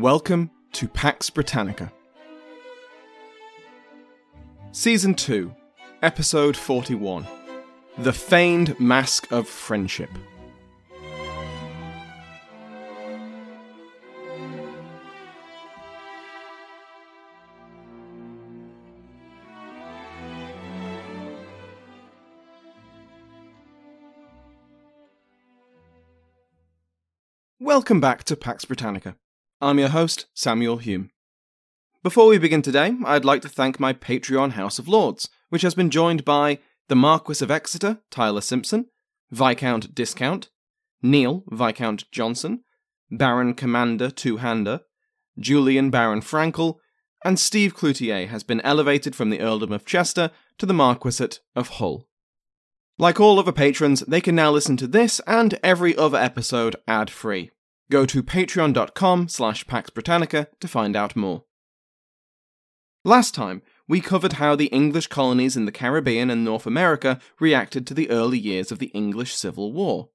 Welcome to Pax Britannica. Season 2, Episode 41 The Feigned Mask of Friendship. Welcome back to Pax Britannica. I'm your host, Samuel Hume. Before we begin today, I'd like to thank my Patreon House of Lords, which has been joined by the Marquis of Exeter, Tyler Simpson, Viscount Discount, Neil, Viscount Johnson, Baron Commander Two Hander, Julian Baron Frankel, and Steve Cloutier has been elevated from the Earldom of Chester to the Marquisate of Hull. Like all other patrons, they can now listen to this and every other episode ad-free. Go to patreon.com slash Pax Britannica to find out more. Last time, we covered how the English colonies in the Caribbean and North America reacted to the early years of the English Civil War.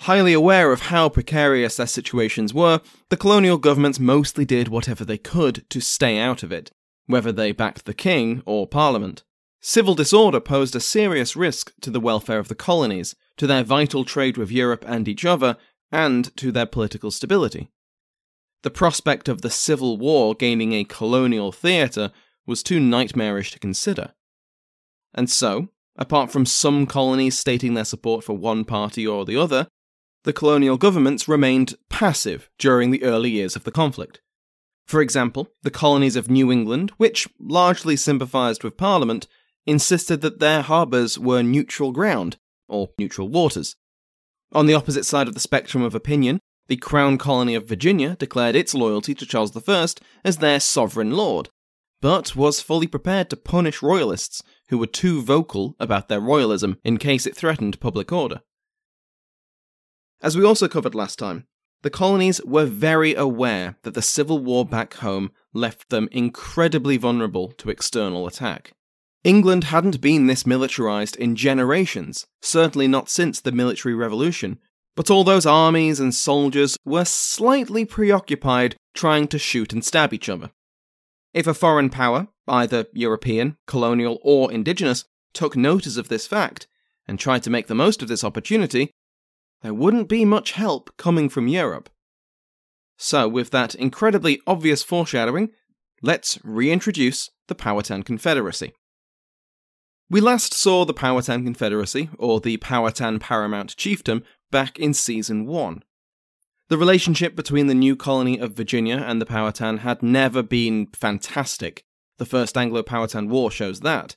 Highly aware of how precarious their situations were, the colonial governments mostly did whatever they could to stay out of it, whether they backed the king or parliament. Civil disorder posed a serious risk to the welfare of the colonies, to their vital trade with Europe and each other, and to their political stability. The prospect of the Civil War gaining a colonial theatre was too nightmarish to consider. And so, apart from some colonies stating their support for one party or the other, the colonial governments remained passive during the early years of the conflict. For example, the colonies of New England, which largely sympathised with Parliament, insisted that their harbours were neutral ground, or neutral waters. On the opposite side of the spectrum of opinion, the Crown Colony of Virginia declared its loyalty to Charles I as their sovereign lord, but was fully prepared to punish royalists who were too vocal about their royalism in case it threatened public order. As we also covered last time, the colonies were very aware that the civil war back home left them incredibly vulnerable to external attack. England hadn't been this militarized in generations, certainly not since the military revolution, but all those armies and soldiers were slightly preoccupied trying to shoot and stab each other. If a foreign power, either European, colonial, or indigenous, took notice of this fact and tried to make the most of this opportunity, there wouldn't be much help coming from Europe. So, with that incredibly obvious foreshadowing, let's reintroduce the Powhatan Confederacy. We last saw the Powhatan Confederacy, or the Powhatan Paramount Chiefdom, back in Season 1. The relationship between the new colony of Virginia and the Powhatan had never been fantastic. The First Anglo Powhatan War shows that.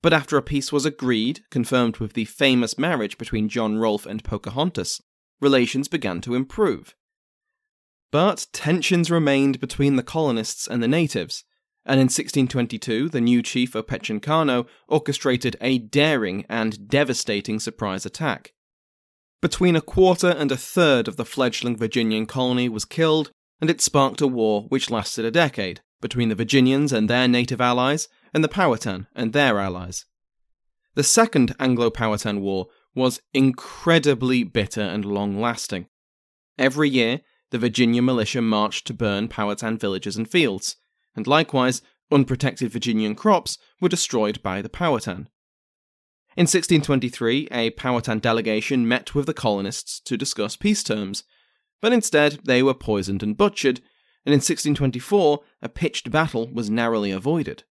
But after a peace was agreed, confirmed with the famous marriage between John Rolfe and Pocahontas, relations began to improve. But tensions remained between the colonists and the natives, and in 1622 the new chief Opechancanough orchestrated a daring and devastating surprise attack. Between a quarter and a third of the fledgling Virginian colony was killed, and it sparked a war which lasted a decade between the Virginians and their native allies, and the Powhatan and their allies. The Second Anglo Powhatan War was incredibly bitter and long lasting. Every year, the Virginia militia marched to burn Powhatan villages and fields, and likewise, unprotected Virginian crops were destroyed by the Powhatan. In 1623, a Powhatan delegation met with the colonists to discuss peace terms, but instead they were poisoned and butchered, and in 1624 a pitched battle was narrowly avoided.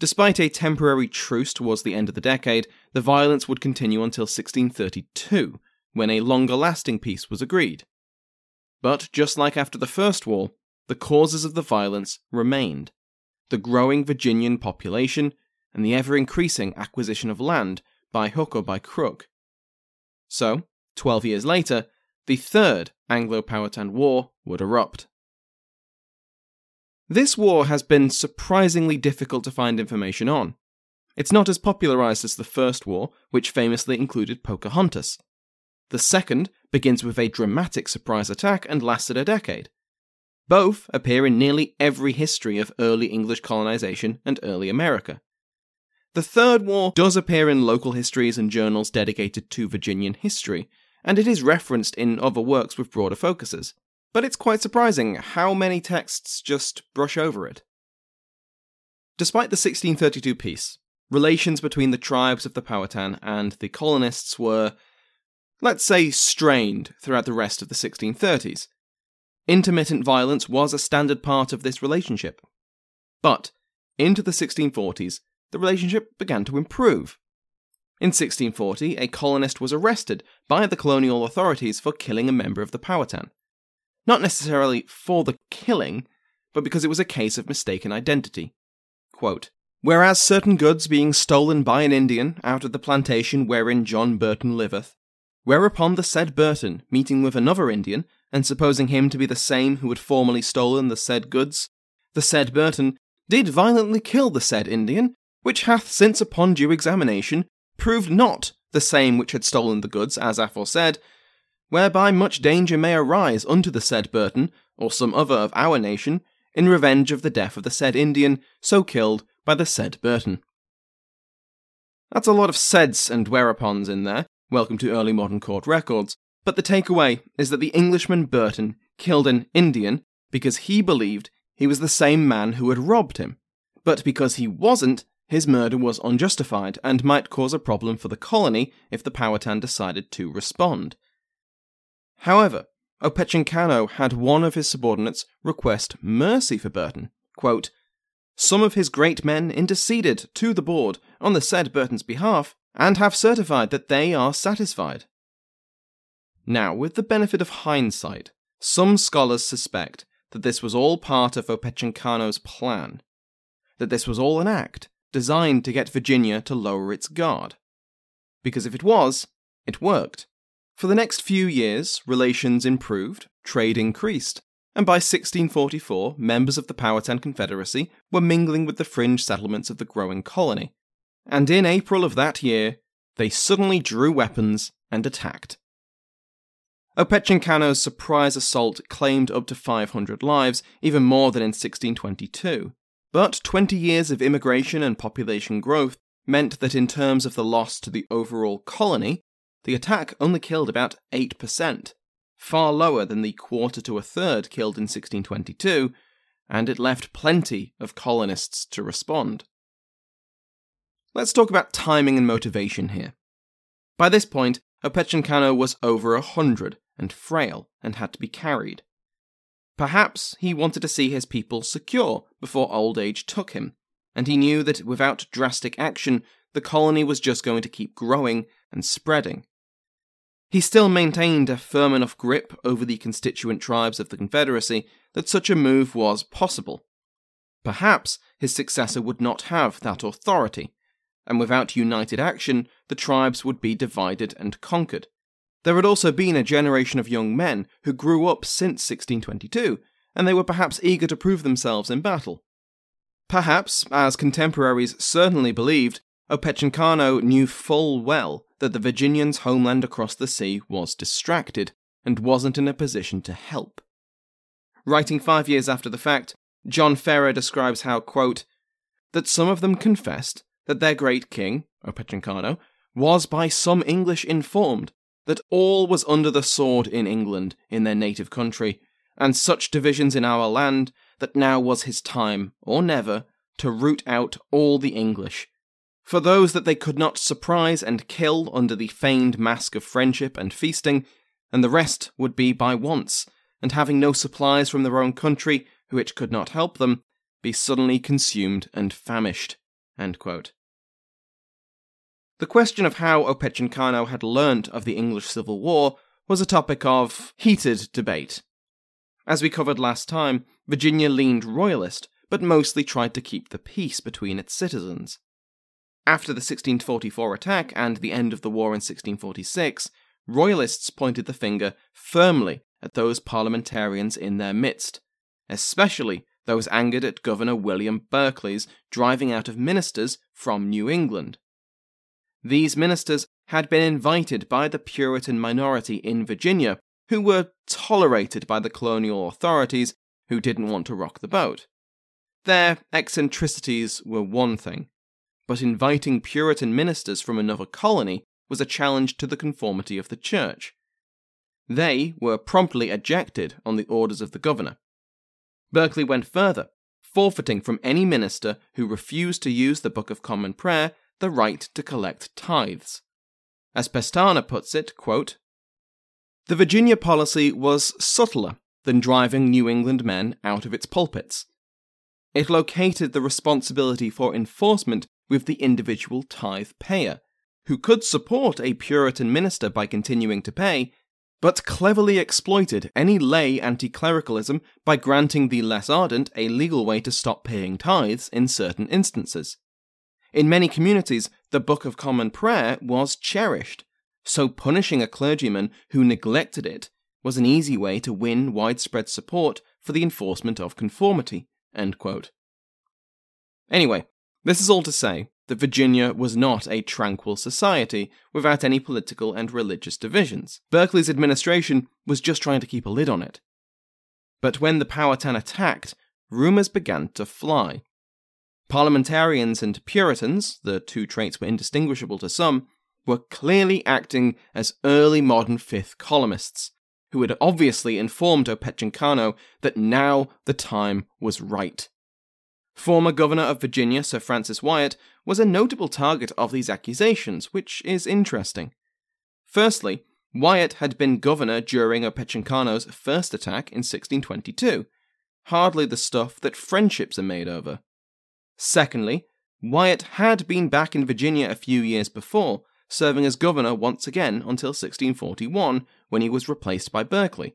Despite a temporary truce towards the end of the decade, the violence would continue until 1632, when a longer lasting peace was agreed. But just like after the First War, the causes of the violence remained the growing Virginian population and the ever increasing acquisition of land by hook or by crook. So, 12 years later, the Third Anglo Powhatan War would erupt. This war has been surprisingly difficult to find information on. It's not as popularized as the First War, which famously included Pocahontas. The second begins with a dramatic surprise attack and lasted a decade. Both appear in nearly every history of early English colonization and early America. The Third War does appear in local histories and journals dedicated to Virginian history, and it is referenced in other works with broader focuses but it's quite surprising how many texts just brush over it. Despite the 1632 peace, relations between the tribes of the Powhatan and the colonists were, let's say, strained throughout the rest of the 1630s. Intermittent violence was a standard part of this relationship. But, into the 1640s, the relationship began to improve. In 1640, a colonist was arrested by the colonial authorities for killing a member of the Powhatan not necessarily for the killing, but because it was a case of mistaken identity. Quote, Whereas certain goods being stolen by an Indian out of the plantation wherein John Burton liveth, whereupon the said Burton, meeting with another Indian, and supposing him to be the same who had formerly stolen the said goods, the said Burton did violently kill the said Indian, which hath since upon due examination proved not the same which had stolen the goods as aforesaid, whereby much danger may arise unto the said Burton, or some other of our nation, in revenge of the death of the said Indian, so killed by the said Burton. That's a lot of saids and whereupons in there, welcome to early modern court records, but the takeaway is that the Englishman Burton killed an Indian because he believed he was the same man who had robbed him. But because he wasn't, his murder was unjustified and might cause a problem for the colony if the Powhatan decided to respond. However, Opechancanough had one of his subordinates request mercy for Burton. Quote, Some of his great men interceded to the board on the said Burton's behalf, and have certified that they are satisfied. Now, with the benefit of hindsight, some scholars suspect that this was all part of Opechancanough's plan, that this was all an act designed to get Virginia to lower its guard. Because if it was, it worked. For the next few years, relations improved, trade increased, and by 1644, members of the Powhatan Confederacy were mingling with the fringe settlements of the growing colony. And in April of that year, they suddenly drew weapons and attacked. Opechancanough's surprise assault claimed up to 500 lives, even more than in 1622. But 20 years of immigration and population growth meant that in terms of the loss to the overall colony, the attack only killed about 8%, far lower than the quarter to a third killed in 1622, and it left plenty of colonists to respond. Let's talk about timing and motivation here. By this point, Opechancanough was over a hundred and frail and had to be carried. Perhaps he wanted to see his people secure before old age took him, and he knew that without drastic action, the colony was just going to keep growing and spreading. He still maintained a firm enough grip over the constituent tribes of the Confederacy that such a move was possible. Perhaps his successor would not have that authority, and without united action, the tribes would be divided and conquered. There had also been a generation of young men who grew up since 1622, and they were perhaps eager to prove themselves in battle. Perhaps, as contemporaries certainly believed, Opechancanough knew full well that the Virginians' homeland across the sea was distracted and wasn't in a position to help. Writing five years after the fact, John Ferrar describes how, quote, that some of them confessed that their great king, uh, Opechancanough, was by some English informed that all was under the sword in England, in their native country, and such divisions in our land that now was his time, or never, to root out all the English. For those that they could not surprise and kill under the feigned mask of friendship and feasting, and the rest would be by wants, and having no supplies from their own country, which could not help them, be suddenly consumed and famished. The question of how Opechancanough had learnt of the English Civil War was a topic of heated debate. As we covered last time, Virginia leaned royalist, but mostly tried to keep the peace between its citizens. After the 1644 attack and the end of the war in 1646, royalists pointed the finger firmly at those parliamentarians in their midst, especially those angered at Governor William Berkeley's driving out of ministers from New England. These ministers had been invited by the Puritan minority in Virginia, who were tolerated by the colonial authorities who didn't want to rock the boat. Their eccentricities were one thing, but inviting Puritan ministers from another colony was a challenge to the conformity of the church. They were promptly ejected on the orders of the governor. Berkeley went further, forfeiting from any minister who refused to use the Book of Common Prayer the right to collect tithes. As Pestana puts it, quote, The Virginia policy was subtler than driving New England men out of its pulpits. It located the responsibility for enforcement with the individual tithe payer, who could support a Puritan minister by continuing to pay, but cleverly exploited any lay anti clericalism by granting the less ardent a legal way to stop paying tithes in certain instances. In many communities, the Book of Common Prayer was cherished, so punishing a clergyman who neglected it was an easy way to win widespread support for the enforcement of conformity. Anyway, this is all to say that Virginia was not a tranquil society without any political and religious divisions. Berkeley's administration was just trying to keep a lid on it. But when the Powhatan attacked, rumours began to fly. Parliamentarians and Puritans, the two traits were indistinguishable to some, were clearly acting as early modern fifth columnists, who had obviously informed Opechancanough that now the time was right. Former Governor of Virginia Sir Francis Wyatt was a notable target of these accusations, which is interesting. Firstly, Wyatt had been governor during Opechancanough's first attack in 1622, hardly the stuff that friendships are made over. Secondly, Wyatt had been back in Virginia a few years before, serving as governor once again until 1641, when he was replaced by Berkeley.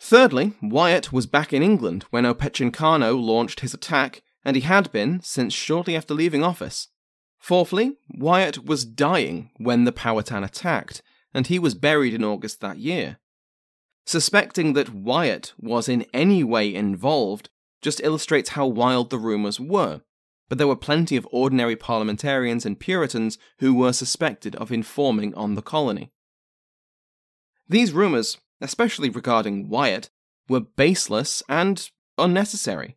Thirdly, Wyatt was back in England when Opechancanough launched his attack and he had been since shortly after leaving office. Fourthly, Wyatt was dying when the Powhatan attacked, and he was buried in August that year. Suspecting that Wyatt was in any way involved just illustrates how wild the rumours were, but there were plenty of ordinary parliamentarians and Puritans who were suspected of informing on the colony. These rumours, especially regarding Wyatt, were baseless and unnecessary.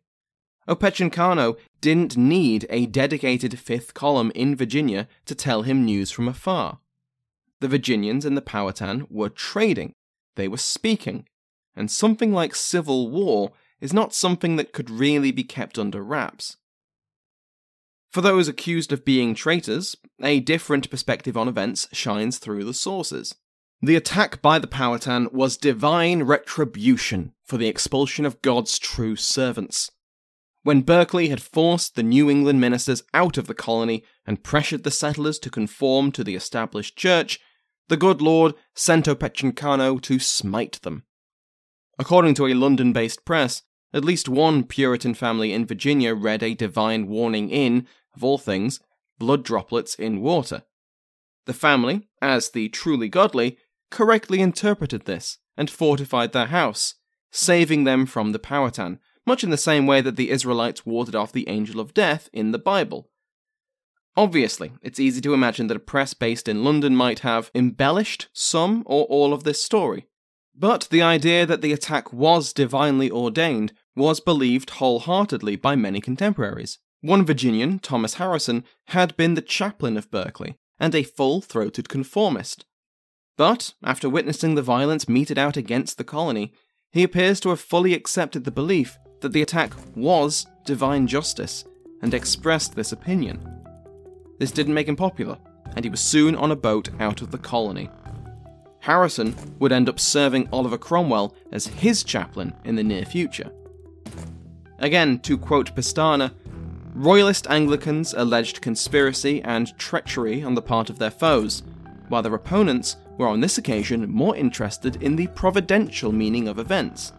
Opechancanough didn't need a dedicated fifth column in Virginia to tell him news from afar. The Virginians and the Powhatan were trading, they were speaking, and something like civil war is not something that could really be kept under wraps. For those accused of being traitors, a different perspective on events shines through the sources. The attack by the Powhatan was divine retribution for the expulsion of God's true servants when Berkeley had forced the New England ministers out of the colony and pressured the settlers to conform to the established church, the good Lord sent Opechancanough to smite them. According to a London based press, at least one Puritan family in Virginia read a divine warning in, of all things, blood droplets in water. The family, as the truly godly, correctly interpreted this and fortified their house, saving them from the Powhatan, much in the same way that the Israelites warded off the angel of death in the Bible. Obviously, it's easy to imagine that a press based in London might have embellished some or all of this story. But the idea that the attack was divinely ordained was believed wholeheartedly by many contemporaries. One Virginian, Thomas Harrison, had been the chaplain of Berkeley and a full throated conformist. But, after witnessing the violence meted out against the colony, he appears to have fully accepted the belief that the attack was divine justice and expressed this opinion. This didn't make him popular, and he was soon on a boat out of the colony. Harrison would end up serving Oliver Cromwell as his chaplain in the near future. Again, to quote Pestana, Royalist Anglicans alleged conspiracy and treachery on the part of their foes, while their opponents were on this occasion more interested in the providential meaning of events.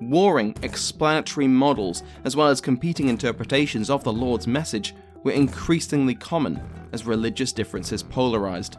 Warring explanatory models, as well as competing interpretations of the Lord's message, were increasingly common as religious differences polarized.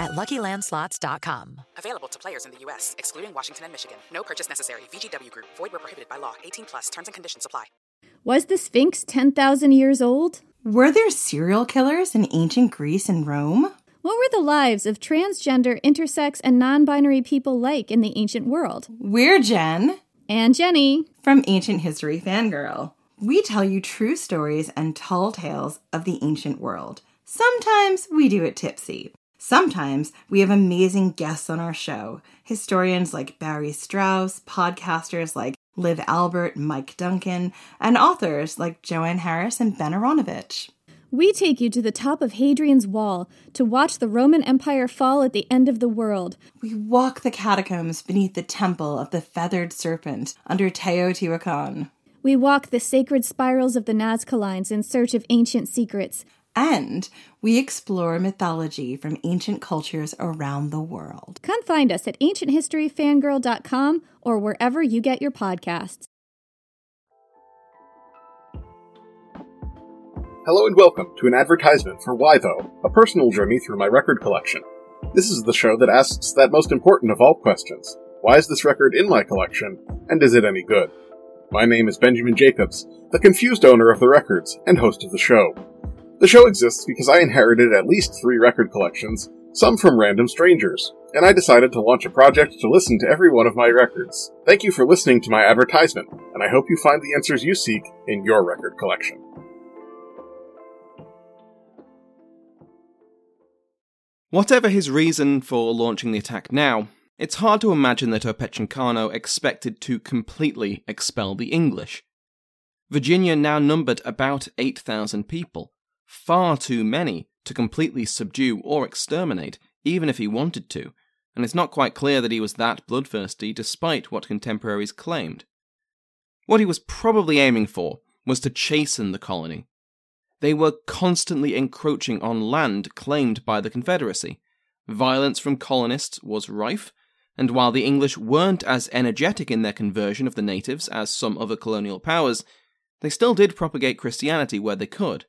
at luckylandslots.com. Available to players in the U.S., excluding Washington and Michigan. No purchase necessary. VGW Group, void where prohibited by law. 18 plus terms and conditions apply. Was the Sphinx 10,000 years old? Were there serial killers in ancient Greece and Rome? What were the lives of transgender, intersex, and non binary people like in the ancient world? We're Jen. And Jenny. From Ancient History Fangirl. We tell you true stories and tall tales of the ancient world. Sometimes we do it tipsy. Sometimes we have amazing guests on our show historians like Barry Strauss, podcasters like Liv Albert, Mike Duncan, and authors like Joanne Harris and Ben Aaronovitch. We take you to the top of Hadrian's Wall to watch the Roman Empire fall at the end of the world. We walk the catacombs beneath the temple of the feathered serpent under Teotihuacan. We walk the sacred spirals of the Nazca Lines in search of ancient secrets. And we explore mythology from ancient cultures around the world. Come find us at ancienthistoryfangirl.com or wherever you get your podcasts. Hello and welcome to an advertisement for Why Tho, a personal journey through my record collection. This is the show that asks that most important of all questions Why is this record in my collection, and is it any good? My name is Benjamin Jacobs, the confused owner of the records and host of the show. The show exists because I inherited at least three record collections, some from random strangers, and I decided to launch a project to listen to every one of my records. Thank you for listening to my advertisement, and I hope you find the answers you seek in your record collection. Whatever his reason for launching the attack now, it's hard to imagine that Opechancanough expected to completely expel the English. Virginia now numbered about 8,000 people, far too many to completely subdue or exterminate, even if he wanted to, and it's not quite clear that he was that bloodthirsty despite what contemporaries claimed. What he was probably aiming for was to chasten the colony. They were constantly encroaching on land claimed by the Confederacy. Violence from colonists was rife, and while the English weren't as energetic in their conversion of the natives as some other colonial powers, they still did propagate Christianity where they could.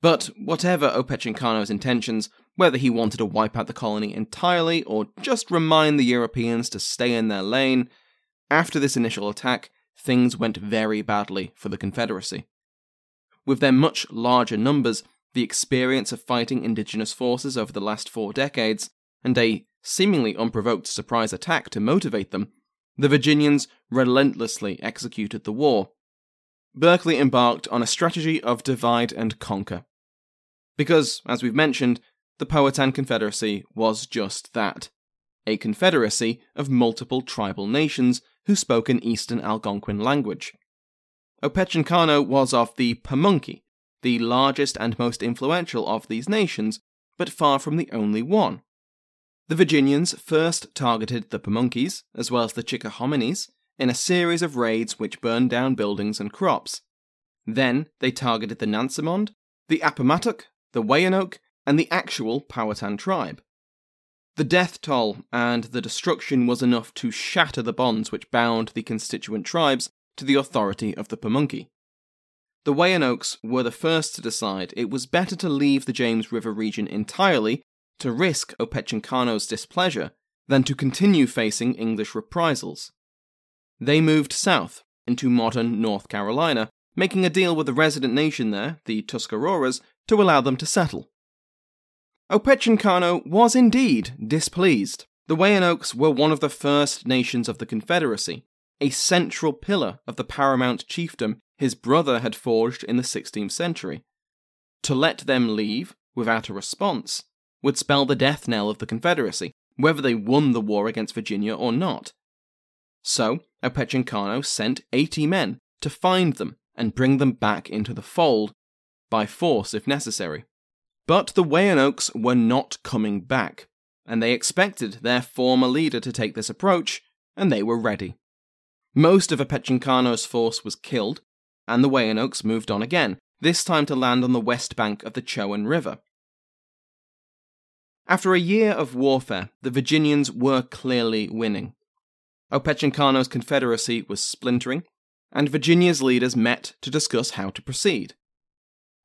But whatever Opechancanough's intentions, whether he wanted to wipe out the colony entirely or just remind the Europeans to stay in their lane, after this initial attack, things went very badly for the Confederacy. With their much larger numbers, the experience of fighting indigenous forces over the last four decades, and a seemingly unprovoked surprise attack to motivate them, the Virginians relentlessly executed the war. Berkeley embarked on a strategy of divide and conquer. Because, as we've mentioned, the Powhatan Confederacy was just that a confederacy of multiple tribal nations who spoke an Eastern Algonquin language. Opechancanough was of the Pamunkey, the largest and most influential of these nations, but far from the only one. The Virginians first targeted the Pamunkeys, as well as the Chickahominys, in a series of raids which burned down buildings and crops. Then they targeted the Nansemond, the Appomattox, the Weyanoke, and the actual Powhatan tribe. The death toll and the destruction was enough to shatter the bonds which bound the constituent tribes to the authority of the Pamunkey. The Weyanokes were the first to decide it was better to leave the James River region entirely to risk Opechancanough's displeasure than to continue facing English reprisals. They moved south into modern North Carolina, making a deal with the resident nation there, the Tuscaroras, to allow them to settle. Opechancanough was indeed displeased. The Weyanoaks were one of the first nations of the Confederacy, a central pillar of the paramount chiefdom his brother had forged in the 16th century. To let them leave without a response would spell the death knell of the Confederacy, whether they won the war against Virginia or not. So, Opechancanough sent 80 men to find them and bring them back into the fold, by force if necessary. But the Weyanoaks were not coming back, and they expected their former leader to take this approach, and they were ready. Most of Opechancanough's force was killed, and the Weyanoaks moved on again, this time to land on the west bank of the Chowan River. After a year of warfare, the Virginians were clearly winning. Opechancanough's confederacy was splintering, and Virginia's leaders met to discuss how to proceed.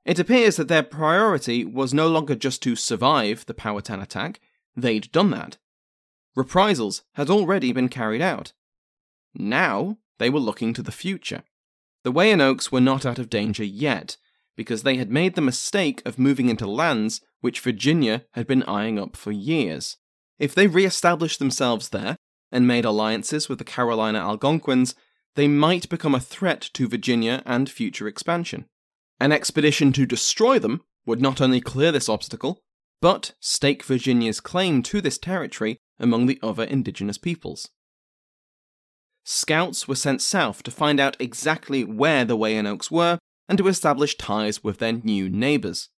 It appears that their priority was no longer just to survive the Powhatan attack, they'd done that. Reprisals had already been carried out. Now they were looking to the future. The Weyanokes were not out of danger yet, because they had made the mistake of moving into lands which Virginia had been eyeing up for years. If they re established themselves there and made alliances with the Carolina Algonquins, they might become a threat to Virginia and future expansion. An expedition to destroy them would not only clear this obstacle, but stake Virginia's claim to this territory among the other indigenous peoples. Scouts were sent south to find out exactly where the Weyanoaks were and to establish ties with their new neighbours.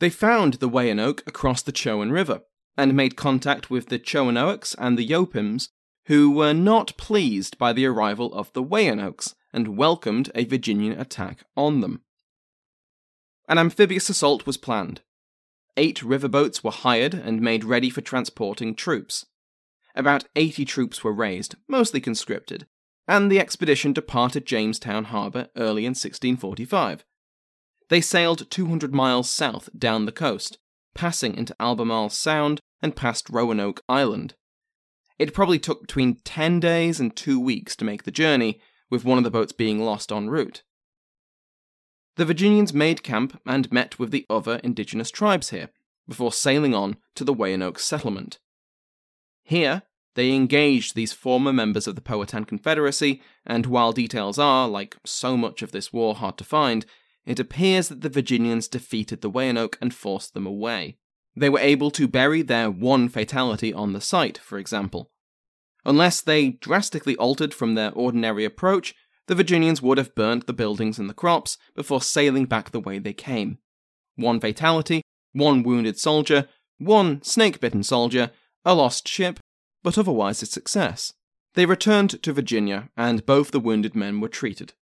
They found the Weyanoke across the Chowan River and made contact with the Chowanoaks and the Yopims, who were not pleased by the arrival of the Weyanoaks and welcomed a Virginian attack on them. An amphibious assault was planned. Eight riverboats were hired and made ready for transporting troops. About 80 troops were raised, mostly conscripted, and the expedition departed Jamestown Harbour early in 1645. They sailed 200 miles south down the coast, passing into Albemarle Sound and past Roanoke Island. It probably took between 10 days and two weeks to make the journey, with one of the boats being lost en route. The Virginians made camp and met with the other indigenous tribes here, before sailing on to the Weyanoke settlement. Here, they engaged these former members of the Powhatan Confederacy, and while details are, like so much of this war, hard to find, it appears that the Virginians defeated the Weyanoke and forced them away. They were able to bury their one fatality on the site, for example. Unless they drastically altered from their ordinary approach, the Virginians would have burnt the buildings and the crops before sailing back the way they came. One fatality, one wounded soldier, one snake bitten soldier, a lost ship, but otherwise a success. They returned to Virginia, and both the wounded men were treated.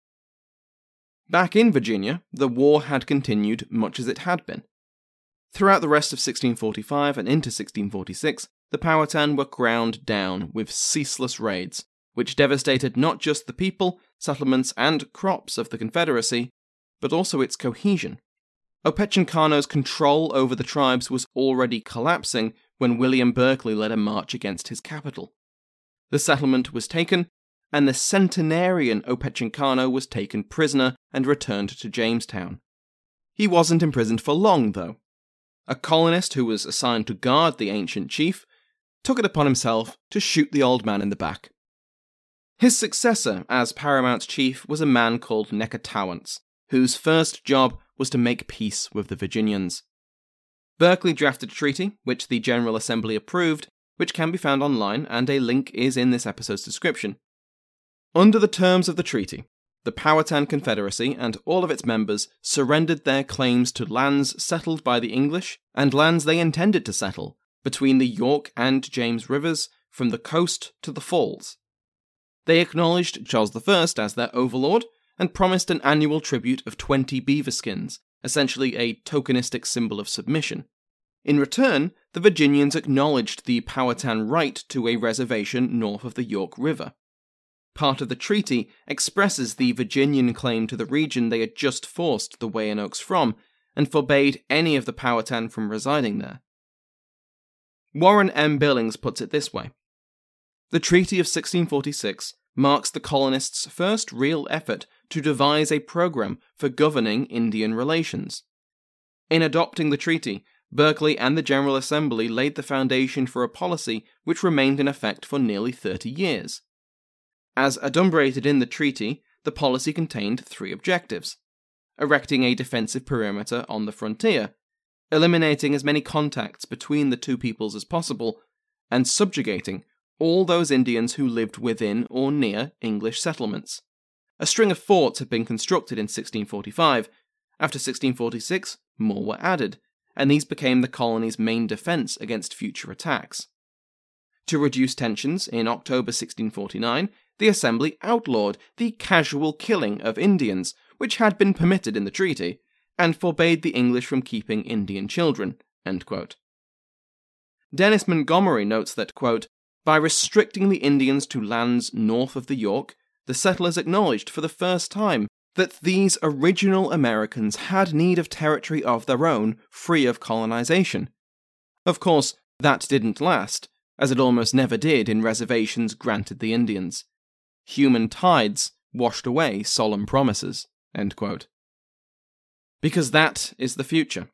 Back in Virginia, the war had continued much as it had been. Throughout the rest of 1645 and into 1646, the Powhatan were ground down with ceaseless raids, which devastated not just the people, settlements, and crops of the Confederacy, but also its cohesion. Opechancanough's control over the tribes was already collapsing when William Berkeley led a march against his capital. The settlement was taken, and the centenarian Opechancanough was taken prisoner and returned to Jamestown. He wasn't imprisoned for long, though. A colonist who was assigned to guard the ancient chief took it upon himself to shoot the old man in the back. His successor as paramount chief was a man called Necotowance, whose first job was to make peace with the Virginians. Berkeley drafted a treaty, which the General Assembly approved, which can be found online, and a link is in this episode's description. Under the terms of the treaty, the Powhatan Confederacy and all of its members surrendered their claims to lands settled by the English and lands they intended to settle between the York and James rivers from the coast to the falls. They acknowledged Charles I as their overlord and promised an annual tribute of 20 beaver skins, essentially a tokenistic symbol of submission. In return, the Virginians acknowledged the Powhatan right to a reservation north of the York River. Part of the treaty expresses the Virginian claim to the region they had just forced the Weyanoaks from, and forbade any of the Powhatan from residing there. Warren M. Billings puts it this way The Treaty of 1646 marks the colonists' first real effort to devise a program for governing Indian relations. In adopting the treaty, Berkeley and the General Assembly laid the foundation for a policy which remained in effect for nearly 30 years. As adumbrated in the treaty, the policy contained three objectives erecting a defensive perimeter on the frontier, eliminating as many contacts between the two peoples as possible, and subjugating all those Indians who lived within or near English settlements. A string of forts had been constructed in 1645. After 1646, more were added, and these became the colony's main defense against future attacks. To reduce tensions, in October 1649, the Assembly outlawed the casual killing of Indians, which had been permitted in the treaty, and forbade the English from keeping Indian children. Dennis Montgomery notes that, quote, by restricting the Indians to lands north of the York, the settlers acknowledged for the first time that these original Americans had need of territory of their own, free of colonization. Of course, that didn't last, as it almost never did in reservations granted the Indians. Human tides washed away solemn promises. Because that is the future.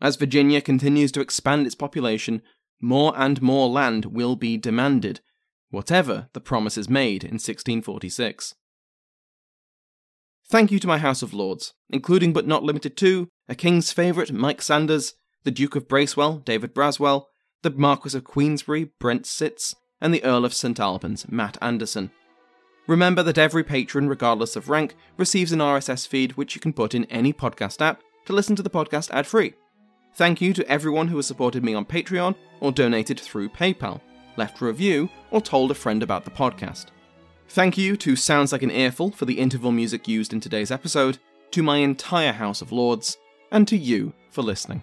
As Virginia continues to expand its population, more and more land will be demanded, whatever the promises made in 1646. Thank you to my House of Lords, including but not limited to a King's favourite Mike Sanders, the Duke of Bracewell, David Braswell, the Marquis of Queensberry, Brent Sitz, and the Earl of St Albans, Matt Anderson. Remember that every patron, regardless of rank, receives an RSS feed which you can put in any podcast app to listen to the podcast ad free. Thank you to everyone who has supported me on Patreon or donated through PayPal, left a review, or told a friend about the podcast. Thank you to Sounds Like an Earful for the interval music used in today's episode, to my entire House of Lords, and to you for listening.